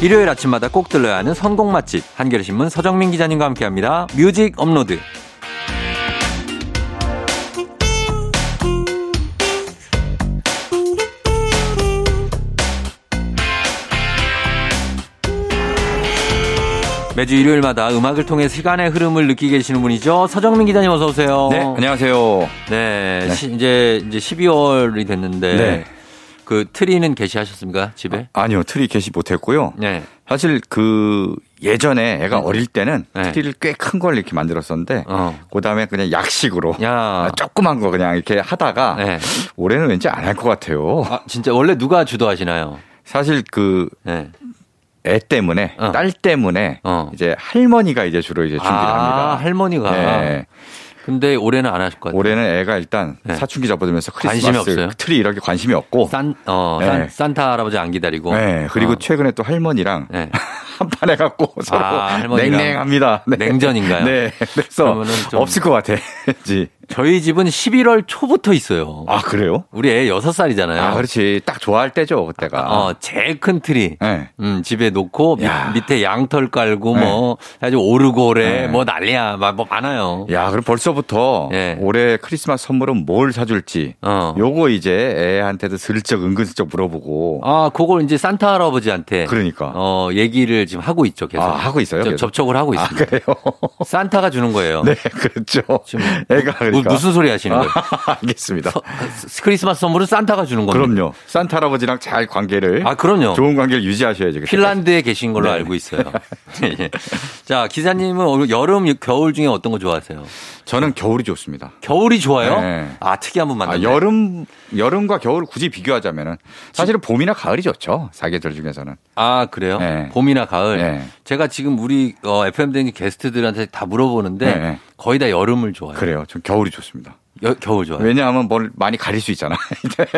일요일 아침마다 꼭 들러야 하는 선곡 맛집 한겨레신문 서정민 기자님과 함께합니다. 뮤직 업로드. 매주 일요일마다 음악을 통해 시간의 흐름을 느끼게 해주시는 분이죠. 서정민 기자님 어서 오세요. 네, 안녕하세요. 네, 네. 시, 이제 이제 12월이 됐는데 네. 그 트리는 개시하셨습니까 집에? 아, 니요 트리 개시 못했고요. 네. 사실 그 예전에 애가 네. 어릴 때는 네. 트리를 꽤 큰 걸 이렇게 만들었었는데 어. 그다음에 그냥 약식으로 야. 조그만 거 그냥 이렇게 하다가 네. 올해는 왠지 안 할 것 같아요. 아, 진짜 원래 누가 주도하시나요? 사실 그 네. 애 때문에 어. 딸 때문에 어. 이제 할머니가 이제 주로 이제 준비를 아, 합니다. 할머니가. 네. 근데 올해는 안 하실 것 같아요. 올해는 애가 일단 네. 사춘기 접어들면서 크리스마스 없어요? 트리 이렇게 관심이 없고 산, 어, 네. 산, 타 할아버지 안 기다리고. 네. 그리고 어. 최근에 또 할머니랑 네. (laughs) 한판 해갖고 서로 아, 냉랭합니다. 네. 냉전인가요? 네. 그래서 없을 것 같아. (laughs) 저희 집은 11월 초부터 있어요. 아, 그래요? 우리 애 6살이잖아요. 아, 그렇지. 딱 좋아할 때죠, 그때가. 어, 제일 큰 트리. 네. 음, 집에 놓고 야. 밑에 양털 깔고 네. 뭐 아주 오르골에 네. 뭐 난리야. 뭐 많아요. 야, 그럼 벌써부터 네. 올해 크리스마스 선물은 뭘 사줄지. 어. 요거 이제 애한테도 슬쩍 은근슬쩍 물어보고. 아, 그걸 이제 산타 할아버지한테 그러니까. 어, 얘기를 지금 하고 있죠, 계속. 아, 하고 있어요? 저, 접촉을 하고 아, 있습니다. 아, 그래요? (laughs) 산타가 주는 거예요. 네, 그렇죠. 지금 (laughs) 애가 그러니까. 무슨 소리 하시는 거예요? 아, (laughs) 알겠습니다. 서, 크리스마스 선물은 산타가 주는 겁니다. 그럼요. 산타 할아버지랑 잘 관계를. 아, 그럼요. 좋은 관계를 유지하셔야죠. 핀란드에 계신 걸로 네. 알고 있어요. 예. 자, 기사님은 여름, 겨울 중에 어떤 거 좋아하세요? 저는 겨울이 좋습니다. 겨울이 좋아요? 네. 아, 특이한 분 만났네. 아, 여름, 여름과 겨울 굳이 비교하자면은 사실은 봄이나 가을이 좋죠. 사계절 중에서는. 아, 그래요? 네. 봄이나 가을. 네. 제가 지금 우리 어, FM 댕기 게스트들한테 다 물어보는데 네. 거의 다 여름을 좋아해요. 그래요. 전 겨울이 좋습니다. 여, 겨울 좋아요. 왜냐하면 뭘 많이 가릴 수 있잖아.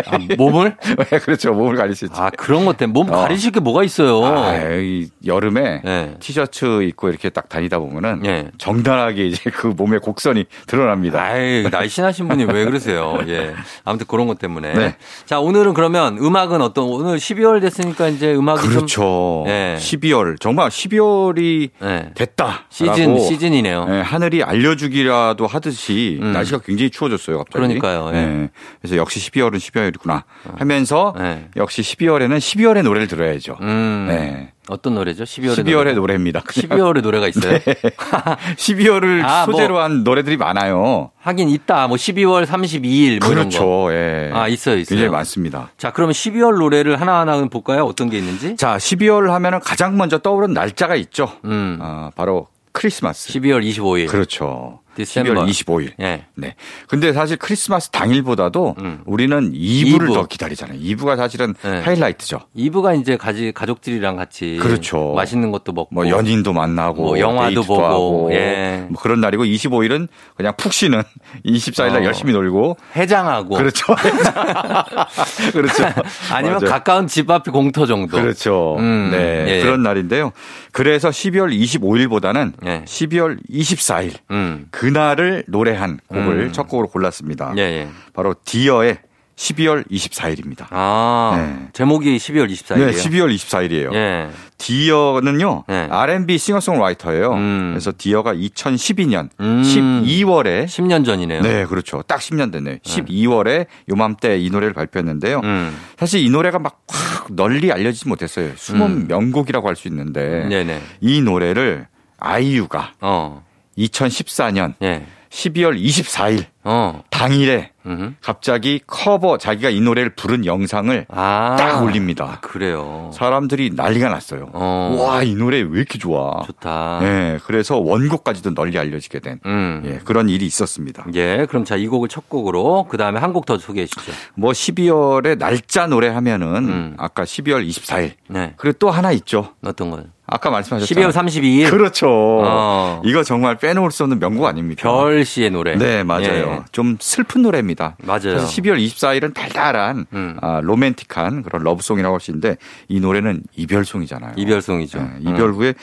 아, 몸을? (laughs) 네, 그렇죠. 몸을 가릴 수 있지. 아, 그런 것 때문에 몸 어. 가리실 게 뭐가 있어요. 아, 이 여름에 네. 티셔츠 입고 이렇게 딱 다니다 보면은 네. 정당하게 이제 그 몸의 곡선이 드러납니다. 아이, 날씬하신 분이 왜 그러세요. 예. 아무튼 그런 것 때문에. 네. 자, 오늘은 그러면 음악은 어떤 오늘 12월 됐으니까 이제 음악이 그렇죠. 좀 네. 12월 정말 12월이 됐다. 시즌 시즌이네요. 하늘이 알려 주기라도 하듯이 음. 날씨가 굉장히 추워 추워졌어요, 갑자기. 그러니까요. 예. 네. 그래서 역시 12월은 12월이구나 하면서 네. 역시 12월에는 12월의 노래를 들어야죠. 음. 네. 어떤 노래죠? 12월의, 12월의 노래. 입니다 12월의 노래가 있어요? (laughs) 네. (laughs) 12월을 아, 뭐 소재로 뭐 한 노래들이 많아요. 하긴 있다. 뭐 12월 32일 뭐 그렇죠. 예. 아, 있어요, 있어요. 굉장히 많습니다. 자, 그러면 12월 노래를 하나하나 볼까요? 어떤 게 있는지? 자, 12월 하면은 가장 먼저 떠오르는 날짜가 있죠. 음. 아, 바로 크리스마스. 12월 25일. 그렇죠. 디셈버. 12월 25일. 네. 네. 근데 사실 크리스마스 당일보다도 음. 우리는 2부를 2부. 더 기다리잖아요. 2부가 사실은 네. 하이라이트죠. 2부가 이제 가지 가족들이랑 같이 그렇죠. 맛있는 것도 먹고 뭐 연인도 만나고 뭐 영화도 보고 하고 예. 뭐 그런 날이고 25일은 그냥 푹 쉬는 (laughs) 24일 날 어. 열심히 놀고 해장하고 그렇죠. (laughs) 그렇죠. (laughs) 아니면 맞아요. 가까운 집 앞이 공터 정도. 그렇죠. 음. 네. 예. 그런 날인데요. 그래서 12월 25일보다는 예. 12월 24일 음. 그 날을 노래한 곡을 음. 첫 곡으로 골랐습니다. 예, 예. 바로 디어의 12월 24일입니다. 아, 네. 제목이 12월 24일이에요? 네, 12월 24일이에요. 예. 디어는요, 네. R&B 싱어송라이터예요. 음. 그래서 디어가 2012년 음. 12월에 10년 전이네요. 네, 그렇죠. 딱 10년 됐네요. 12월에 요맘때 이 노래를 발표했는데요. 음. 사실 이 노래가 막 확 널리 알려지지 못했어요. 숨은 음. 명곡이라고 할 수 있는데 네네. 이 노래를 아이유가 어. 2014년 예. 12월 24일 어. 당일에 음흠. 갑자기 커버 자기가 이 노래를 부른 영상을 아, 딱 올립니다. 그래요. 사람들이 난리가 났어요. 어. 와, 이 노래 왜 이렇게 좋아. 좋다. 예, 그래서 원곡까지도 널리 알려지게 된 음. 예, 그런 일이 있었습니다. 예, 그럼 자, 이 곡을 첫 곡으로 그 다음에 한 곡 더 소개해 주시죠. 뭐 12월에 날짜 노래 하면은 음. 아까 12월 24일. 네. 그리고 또 하나 있죠. 어떤 거요? 아까 말씀하셨죠. 12월 32일. 그렇죠. 어. 이거 정말 빼놓을 수 없는 명곡 아닙니까? 별 씨의 노래. 네, 맞아요. 예. 좀 슬픈 노래입니다. 맞아요. 사실 12월 24일은 달달한 음. 아, 로맨틱한 그런 러브송이라고 할 수 있는데 이 노래는 이별송이잖아요. 이별송이죠. 네, 이별 음. 후에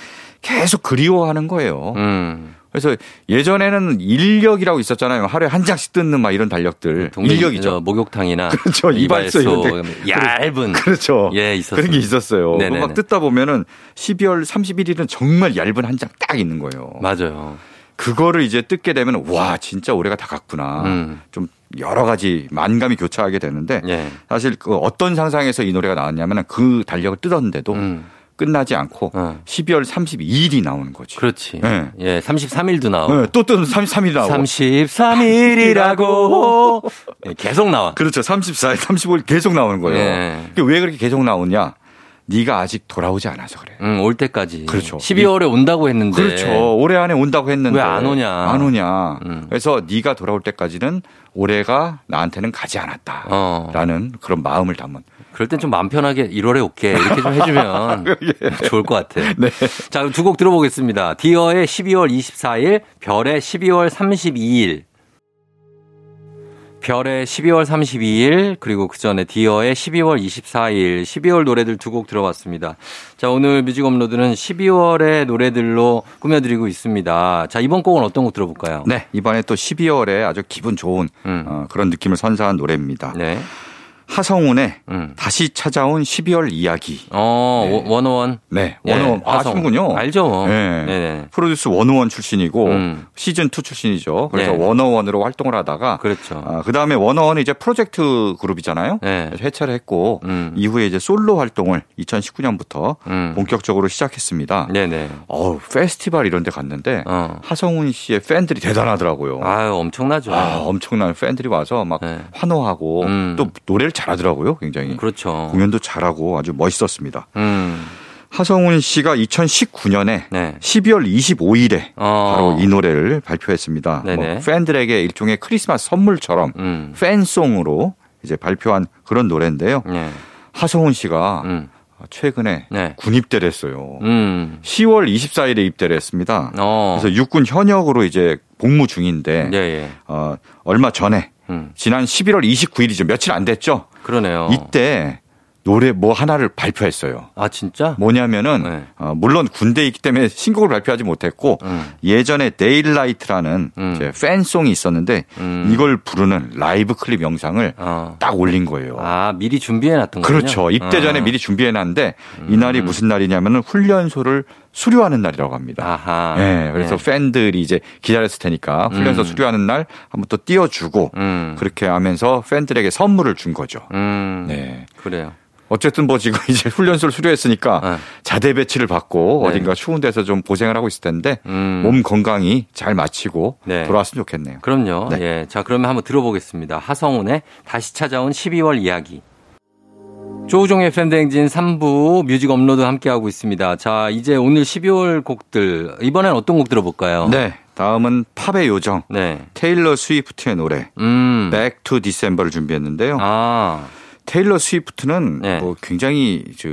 계속 그리워하는 거예요. 음. 그래서 예전에는 일력이라고 있었잖아요. 하루에 한 장씩 뜯는 막 이런 달력들. 일력이죠. 목욕탕이나 (laughs) 그렇죠. 이발소 얇은 그렇죠. 예, 있었어요. 그런 게 있었어요. 막 뜯다 보면은 12월 31일은 정말 얇은 한 장 딱 있는 거예요. 맞아요. 그거를 이제 뜯게 되면 와 진짜 올해가 다 갔구나. 음. 좀 여러 가지 만감이 교차하게 되는데 예. 사실 그 어떤 상상에서 이 노래가 나왔냐면 그 달력을 뜯었는데도 음. 끝나지 않고 어. 12월 32일이 나오는 거지. 그렇지. 네. 예, 33일도 나오고. 네, 또또 33일 나오고. 33일이라고 예, 계속 나와. 그렇죠. 34일, 35일 계속 나오는 거예요. 예. 왜 그렇게 계속 나오냐? 네가 아직 돌아오지 않아서 그래. 응, 올 때까지. 그렇죠. 12월에 온다고 했는데. 그렇죠. 올해 안에 온다고 했는데 왜 안 오냐? 안 오냐. 음. 그래서 네가 돌아올 때까지는 올해가 나한테는 가지 않았다라는 어. 그런 마음을 담은. 그럴 땐 좀 마음 편하게 1월에 올게 이렇게 좀 해주면 (laughs) 예. 좋을 것 같아. 네. 자, 두 곡 들어보겠습니다. 디어의 12월 24일, 별의 12월 32일. 별의 12월 32일 그리고 그 전에 디어의 12월 24일 12월 노래들 두 곡 들어봤습니다. 자 오늘 뮤직 업로드는 12월의 노래들로 꾸며드리고 있습니다. 자 이번 곡은 어떤 곡 들어볼까요? 네 이번에 또 12월에 아주 기분 좋은 음. 어, 그런 느낌을 선사한 노래입니다. 네. 하성운의 음. 다시 찾아온 12월 이야기. 어, 네. 워너원. 네, 워너원. 네, 아시는군요. 알죠. 네. 네네. 프로듀스 원오원 출신이고 음. 시즌 2 출신이죠. 그래서 네. 워너원으로 활동을 하다가 그렇죠. 아, 그다음에 워너원이 이제 프로젝트 그룹이잖아요. 네. 해체를 했고 음. 이후에 이제 솔로 활동을 2019년부터 음. 본격적으로 시작했습니다. 네네. 어 페스티벌 이런 데 갔는데 어. 하성운 씨의 팬들이 대단하더라고요. 아유, 엄청나죠. 아, 엄청난 팬들이 와서 막 네. 환호하고 음. 또 노래를 잘하더라고요, 굉장히. 그렇죠. 공연도 잘하고 아주 멋있었습니다. 음. 하성운 씨가 2019년에 네. 12월 25일에 어. 바로 이 노래를 발표했습니다. 뭐 팬들에게 일종의 크리스마스 선물처럼 음. 팬송으로 이제 발표한 그런 노래인데요. 네. 하성운 씨가 음. 최근에 네. 군입대를 했어요. 음. 10월 24일에 입대를 했습니다. 어. 그래서 육군 현역으로 이제 복무 중인데 예, 예. 어, 얼마 전에 음. 지난 11월 29일이죠. 며칠 안 됐죠. 그러네요. 이때 노래 뭐 하나를 발표했어요. 아 진짜? 뭐냐면은 네. 어, 물론 군대에 있기 때문에 신곡을 발표하지 못했고 음. 예전에 Daylight라는 음. 팬송이 있었는데 음. 이걸 부르는 라이브 클립 영상을 어. 딱 올린 거예요. 아 미리 준비해 놨던 거요 그렇죠. 입대 전에 어. 미리 준비해 놨는데 이날이 음. 무슨 날이냐면은 훈련소를 수료하는 날이라고 합니다. 아하. 네, 그래서 네. 팬들이 이제 기다렸을 테니까 훈련소 음. 수료하는 날 한번 또 띄워주고 음. 그렇게 하면서 팬들에게 선물을 준 거죠. 네, 그래요. 어쨌든 뭐 지금 (laughs) 이제 훈련소를 수료했으니까 네. 자대 배치를 받고 네. 어딘가 추운 데서 좀 고생을 하고 있을 텐데 음. 몸 건강히 잘 마치고 네. 돌아왔으면 좋겠네요. 그럼요. 네. 예. 자, 그러면 한번 들어보겠습니다. 하성운의 다시 찾아온 12월 이야기. 조우종의 FM대행진 3부 뮤직 업로드 함께하고 있습니다. 자, 이제 오늘 12월 곡들, 이번엔 어떤 곡 들어볼까요? 네. 다음은 팝의 요정. 네. 테일러 스위프트의 노래. 음. Back to December를 준비했는데요. 아. 테일러 스위프트는 네. 뭐 굉장히 저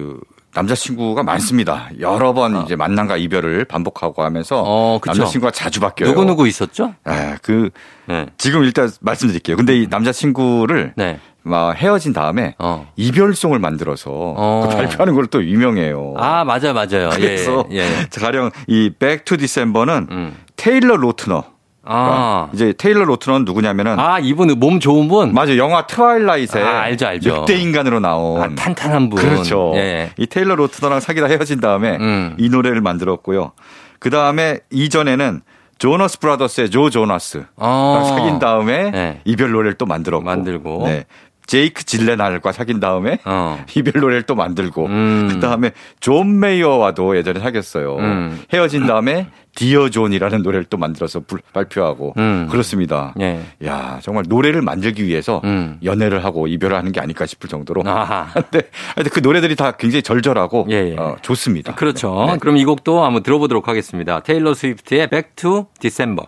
남자친구가 많습니다. 여러 번 어. 이제 만남과 이별을 반복하고 하면서 어, 남자친구가 자주 바뀌어요. 누구 누구 있었죠? 아, 그 네. 지금 일단 말씀드릴게요. 근데 이 남자친구를 네. 막 헤어진 다음에 어. 이별송을 만들어서 어. 그 발표하는 걸 또 유명해요. 아 맞아요, 맞아요. 그래서 예, 예. 가령 이 Back to December는 음. 테일러 로트너 아. 이제 테일러 로트넌 누구냐면은 아 이분 몸 좋은 분 맞아 영화 트와일라이트에 아, 알죠 알죠 늑대 인간으로 나온 아, 탄탄한 분 그렇죠 예. 이 테일러 로트너랑 사귀다 헤어진 다음에 음. 이 노래를 만들었고요 그 다음에 이전에는 조너스 브라더스의 조 조나스 어. 사귄 다음에 네. 이별 노래를 또 만들었고 만들고 네. 제이크 질렌할과 사귄 다음에 어. (laughs) 이별 노래를 또 만들고 음. 그 다음에 존 메이어와도 예전에 사귀었어요. 음. 헤어진 다음에 Dear John이라는 노래를 또 만들어서 불, 발표하고 음. 그렇습니다. 예. 야 정말 노래를 만들기 위해서 음. 연애를 하고 이별을 하는 게 아닐까 싶을 정도로. (laughs) 근데, 그 노래들이 다 굉장히 절절하고 예, 예. 어, 좋습니다. 그렇죠. 네. 그럼 이 곡도 한번 들어보도록 하겠습니다. 테일러 스위프트의 Back to December.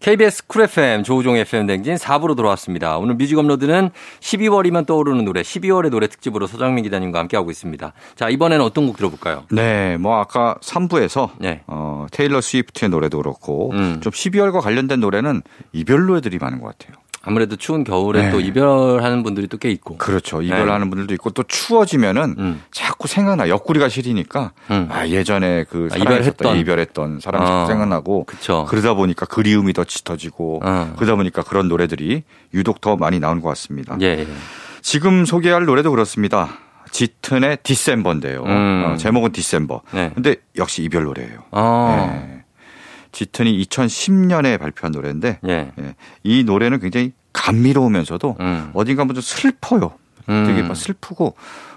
KBS Cool FM 조우종 FM 대행진 4부로 돌아왔습니다. 오늘 뮤직 업로드는 12월이면 떠오르는 노래 12월의 노래 특집으로 서정민 기자님과 함께하고 있습니다. 자 이번에는 어떤 곡 들어볼까요? 네, 뭐 아까 3부에서 네. 어, 테일러 스위프트의 노래도 그렇고 음. 좀 12월과 관련된 노래는 이별 노래들이 많은 것 같아요. 아무래도 추운 겨울에 네. 또 이별하는 분들이 또 꽤 있고. 그렇죠. 이별하는 네. 분들도 있고 또 추워지면은 음. 자꾸 생각나. 옆구리가 시리니까 음. 아 예전에 그 아, 이별했던 이별했던 사람이 어. 생각나고 그쵸. 그러다 보니까 그리움이 더 짙어지고 어. 그러다 보니까 그런 노래들이 유독 더 많이 나오는 것 같습니다. 예. 예. 지금 소개할 노래도 그렇습니다. 짙은의 디셈버인데요. 음. 어, 제목은 디셈버. 네. 근데 역시 이별 노래예요. 아. 네. 짙은이 2010년에 발표한 노래인데 예. 예. 이 노래는 굉장히 감미로우면서도 음. 어딘가 좀 슬퍼요. 음. 되게 막 슬프고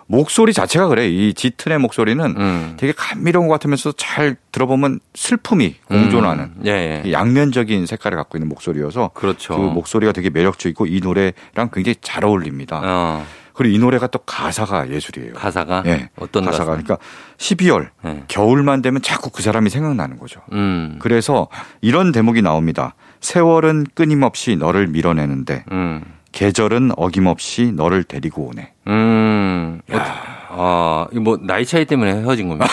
목소리 자체가 그래. 이 짙은의 목소리는 음. 되게 감미로운 것 같으면서 잘 들어보면 슬픔이 공존하는 음. 예, 예. 양면적인 색깔을 갖고 있는 목소리여서 그렇죠. 그 목소리가 되게 매력적이고 이 노래랑 굉장히 잘 어울립니다. 어. 그리고 이 노래가 또 가사가 예술이에요. 가사가? 예. 어떤 가사가? 가사? 그러니까 12월 네. 겨울만 되면 자꾸 그 사람이 생각나는 거죠. 음. 그래서 이런 대목이 나옵니다. 세월은 끊임없이 너를 밀어내는데 음. 계절은 어김없이 너를 데리고 오네. 음. 아, 이거 뭐 나이 차이 때문에 헤어진 겁니까?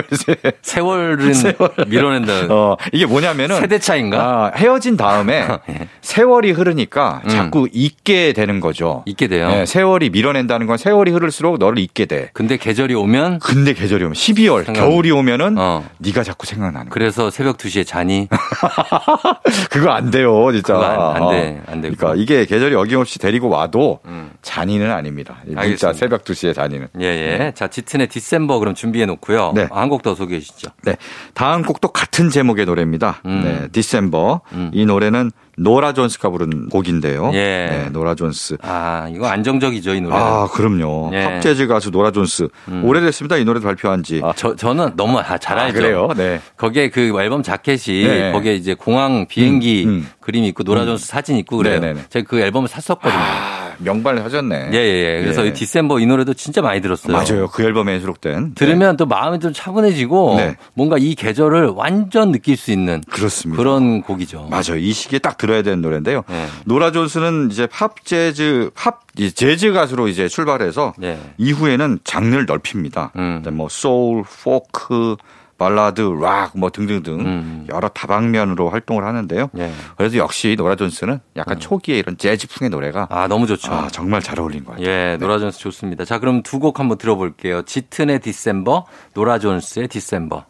(laughs) 세월은 세월. 밀어낸다. 어, 이게 뭐냐면은 세대 차인가? 아, 헤어진 다음에 (laughs) 예. 세월이 흐르니까 음. 자꾸 잊게 되는 거죠. 잊게 돼요. 네, 세월이 밀어낸다는 건 세월이 흐를수록 너를 잊게 돼. 근데 계절이 오면 근데 계절이 오면 12월 생각... 겨울이 오면은 어. 네가 자꾸 생각나는. 그래서 새벽 2시에 자니? (laughs) 그거 안 돼요, 진짜. 안, 안, 돼. 안 돼. 그러니까 이게 계절이 어김없이 데리고 와도 음. 자니는 아닙니다. 진짜 알겠습니다. 새벽 2시에 자니는. 예, 예. 네. 자, 짙은의 December 그럼 준비해 놓고요. 네. 한 곡 더 소개해 주시죠. 네. 다음 곡도 같은 제목의 노래입니다. 음. 네. December. 음. 이 노래는 노라 존스가 부른 곡인데요. 예. 네, 노라 존스. 아, 이거 안정적이죠, 이 노래. 아, 그럼요. 예. 팝 재즈 가수 노라 존스. 음. 오래됐습니다, 이 노래 발표한 지. 아, 저, 저는 너무 잘 알죠. 아, 그래요? 네. 거기에 그 앨범 자켓이 네. 거기에 이제 공항 비행기 음, 음. 그림 있고 노라 음. 존스 사진 있고 그래요. 네네네. 제가 그 앨범을 샀었거든요. 아, 명반을 하셨네. 예, 예, 예. 그래서 이 December 이 노래도 진짜 많이 들었어요. 맞아요. 그 앨범에 수록된. 들으면 네. 또 마음이 좀 차분해지고 네. 뭔가 이 계절을 완전 느낄 수 있는 그렇습니다. 그런 곡이죠. 맞아요. 이 시기에 딱 들어야 되는 노래인데요. 네. 노라 존스는 이제 팝 재즈 팝 재즈 가수로 이제 출발해서 네. 이후에는 장르를 넓힙니다. 음. 뭐 소울, 포크, 발라드, 락 뭐 등등등 음. 여러 다방면으로 활동을 하는데요. 예. 그래도 역시 노라 존스는 약간 음. 초기에 이런 재즈풍의 노래가 아 너무 좋죠. 아, 정말 잘 어울린 것 같아요. 예, 네. 노라 존스 좋습니다. 자, 그럼 두 곡 한번 들어볼게요. 짙은의 December, 노라 존스의 December.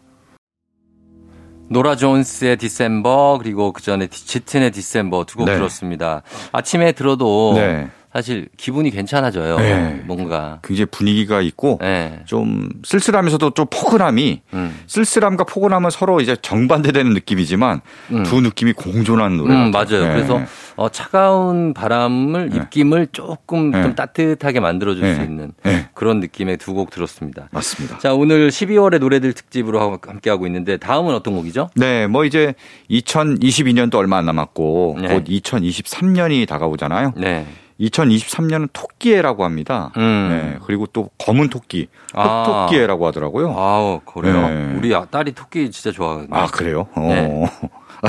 노라 존스의 December 그리고 그 전에 짙은의 December 두곡 네. 들었습니다. 아침에 들어도 네. 사실 기분이 괜찮아져요. 네. 뭔가 굉장히 분위기가 있고 네. 좀 쓸쓸하면서도 좀 포근함이 음. 쓸쓸함과 포근함은 서로 이제 정반대되는 느낌이지만 음. 두 느낌이 공존하는 노래. 음, 맞아요. 네. 그래서 어, 차가운 바람을 네. 입김을 조금 네. 좀 따뜻하게 만들어줄 네. 수 있는 그런 느낌의 두 곡 들었습니다. 맞습니다. 자 오늘 12월의 노래들 특집으로 함께 하고 있는데 다음은 어떤 곡이죠? 네, 뭐 이제 2022년도 얼마 안 남았고 곧 2023년이 다가오잖아요. 네. 2023년은 토끼해라고 합니다. 음. 네, 그리고 또 검은 토끼, 아. 하더라고요. 아, 그래요? 네. 우리 딸이 토끼 진짜 좋아하거든요. 아, 그래요? 네. (laughs) 아,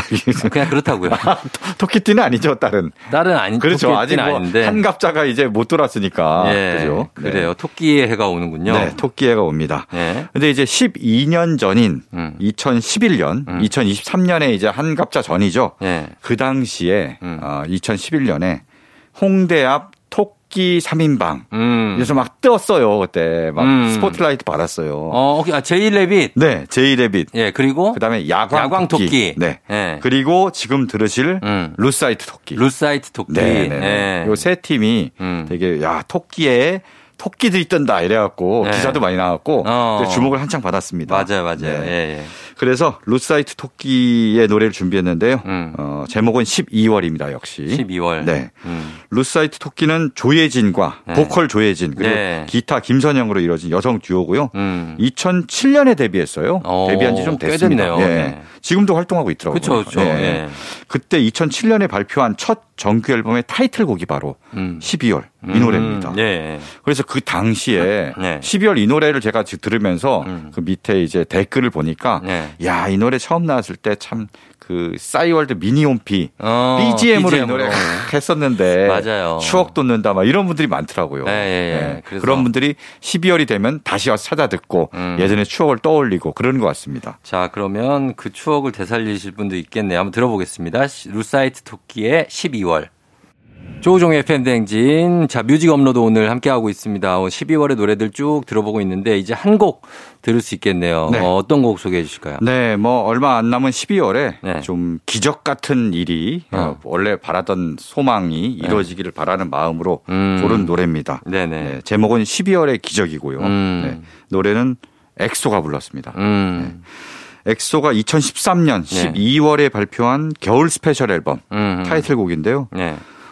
그냥 그렇다고요. 토끼띠는 아니죠, 딸은. 딸은 아니 그렇죠. 아직 뭐 아닌데. 한갑자가 이제 못 돌았으니까. 예, 그죠? 그래요. 네. 토끼의 해가 오는군요. 네, 토끼의 해가 옵니다. 네. 근데 이제 12년 전인 음. 2011년, 음. 2023년에 이제 한갑자 전이죠. 네. 그 당시에 음. 어, 2011년에 홍대 앞 토끼 3인방. 음. 그래서 막 떴어요, 그때. 막 음. 스포트라이트 받았어요. 어, 오케이. 아, 제이레빗. 네, 제이레빗. 예, 그리고. 그 다음에 야광, 야광 토끼. 토끼. 네. 예. 그리고 지금 들으실 음. 루사이트 토끼. 루사이트 토끼. 네. 네. 네. 요세 팀이 음. 되게, 야, 토끼에 토끼들이 뜬다 이래갖고 네. 기사도 많이 나왔고 어. 주목을 한창 받았습니다. 맞아요, 맞아요. 네. 예, 예. 그래서 루사이트 토끼의 노래를 준비했는데요. 음. 어, 제목은 12월입니다, 역시. 12월. 네. 음. 루사이트 토끼는 조예진과 네. 보컬 조예진 그리고 네. 기타 김선영으로 이루어진 여성 듀오고요. 음. 2007년에 데뷔했어요. 오, 데뷔한 지 좀 됐습니다. 네. 네. 지금도 활동하고 있더라고요. 그렇죠. 네. 그때 2007년에 발표한 첫 정규 앨범의 타이틀곡이 바로 음. 12월 이 노래입니다. 네. 그래서 그 당시에 네. 12월 이 노래를 제가 들으면서 음. 그 밑에 이제 댓글을 보니까 네. 야, 이 노래 처음 나왔을 때 참 그 싸이월드 미니홈피 어, BGM으로, BGM으로, 이 노래 했었는데 맞아요. 추억 돋는다 막 이런 분들이 많더라고요. 네, 네. 네. 그런 분들이 12월이 되면 다시 와서 찾아 듣고 음. 예전의 추억을 떠올리고 그러는 것 같습니다. 자, 그러면 그 추억을 되살리실 분도 있겠네요. 한번 들어보겠습니다. 루사이트 토끼의 12월. 조우종의 FM 대행진. 자, 뮤직 업로드 오늘 함께하고 있습니다. 12월의 노래들 쭉 들어보고 있는데 이제 한 곡 들을 수 있겠네요. 네. 어, 떤곡 소개해 주실까요? 네, 뭐 얼마 안 남은 12월에 네. 좀 기적 같은 일이 어. 어. 원래 바라던 소망이 이루어지기를 네. 바라는 마음으로 음. 고른 노래입니다. 네네. 네, 제목은 12월의 기적이고요. 음. 네, 노래는 엑소가 불렀습니다. 음. 네. 엑소가 2013년 12월에 발표한 겨울 스페셜 앨범 음. 타이틀곡인데요.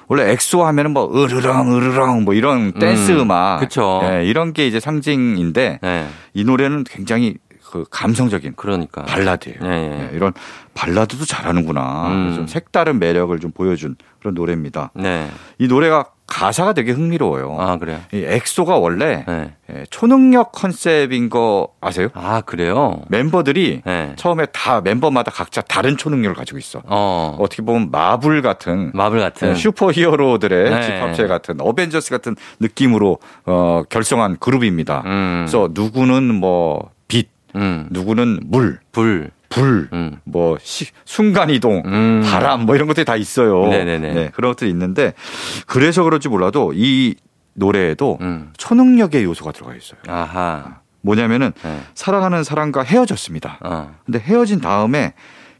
네. 원래 엑소 하면은 뭐 으르렁 으르렁 뭐 이런 댄스 음, 악 그쵸. 예, 이런 게 이제 상징인데 네. 이 노래는 굉장히 그 감성적인 그러니까 발라드예요. 네, 네. 이런 발라드도 잘하는구나. 음. 좀 색다른 매력을 좀 보여준 그런 노래입니다. 네. 이 노래가 가사가 되게 흥미로워요. 아, 그래요? 이 엑소가 원래 네. 예, 초능력 컨셉인 거 아세요? 아, 그래요? 멤버들이 네. 처음에 다 멤버마다 각자 다른 초능력을 가지고 있어. 어. 어떻게 보면 마블 같은 마블 같은 예, 슈퍼 히어로들의 네. 집합체 같은 어벤져스 같은 느낌으로 어, 결성한 그룹입니다. 음. 그래서 누구는 뭐 빛, 음. 누구는 물, 불, 불, 음. 뭐 시, 순간 이동, 음. 바람 뭐 이런 것들이 다 있어요. 네네네. 네, 그런 것들이 있는데 그래서 그런지 몰라도 이 노래에도 음. 초능력의 요소가 들어가 있어요. 아하. 뭐냐면은 네. 사랑하는 사람과 헤어졌습니다. 어. 근데 헤어진 다음에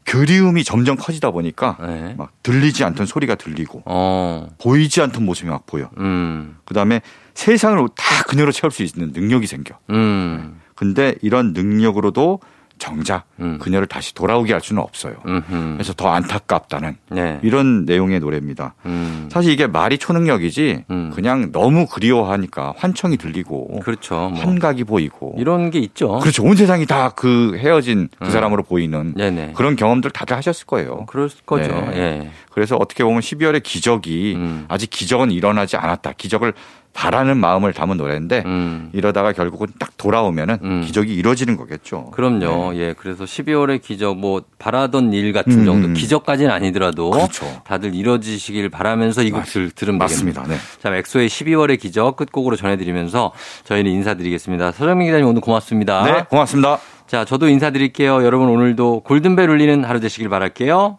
그리움이 점점 커지다 보니까 네. 막 들리지 않던 소리가 들리고 어. 보이지 않던 모습이 막 보여. 음. 그다음에 세상을 다 그녀로 채울 수 있는 능력이 생겨. 음. 근데 이런 능력으로도 정작 음. 그녀를 다시 돌아오게 할 수는 없어요. 음흠. 그래서 더 안타깝다는 네. 이런 내용의 노래입니다. 음. 사실 이게 말이 초능력이지 음. 그냥 너무 그리워하니까 환청이 들리고 그렇죠. 뭐. 환각이 보이고 이런 게 있죠. 그렇죠. 온 세상이 다 그 헤어진 그 음. 사람으로 보이는 네네. 그런 경험들 다들 하셨을 거예요. 그럴 거죠. 네. 예. 그래서 어떻게 보면 12월의 기적이 음. 아직 기적은 일어나지 않았다. 기적을 바라는 마음을 담은 노래인데 음. 이러다가 결국은 딱 돌아오면은 음. 기적이 이루어지는 거겠죠. 그럼요. 네. 예. 그래서 12월의 기적 뭐 바라던 일 같은 음. 정도 기적까지는 아니더라도 그렇죠. 다들 이루어지시길 바라면서 이 곡을 들으면 맞습니다. 네. 자, 엑소의 12월의 기적 끝곡으로 전해드리면서 저희는 인사드리겠습니다. 서정민 기자님 오늘 고맙습니다. 네, 고맙습니다. 자, 저도 인사드릴게요. 여러분 오늘도 골든벨 울리는 하루 되시길 바랄게요.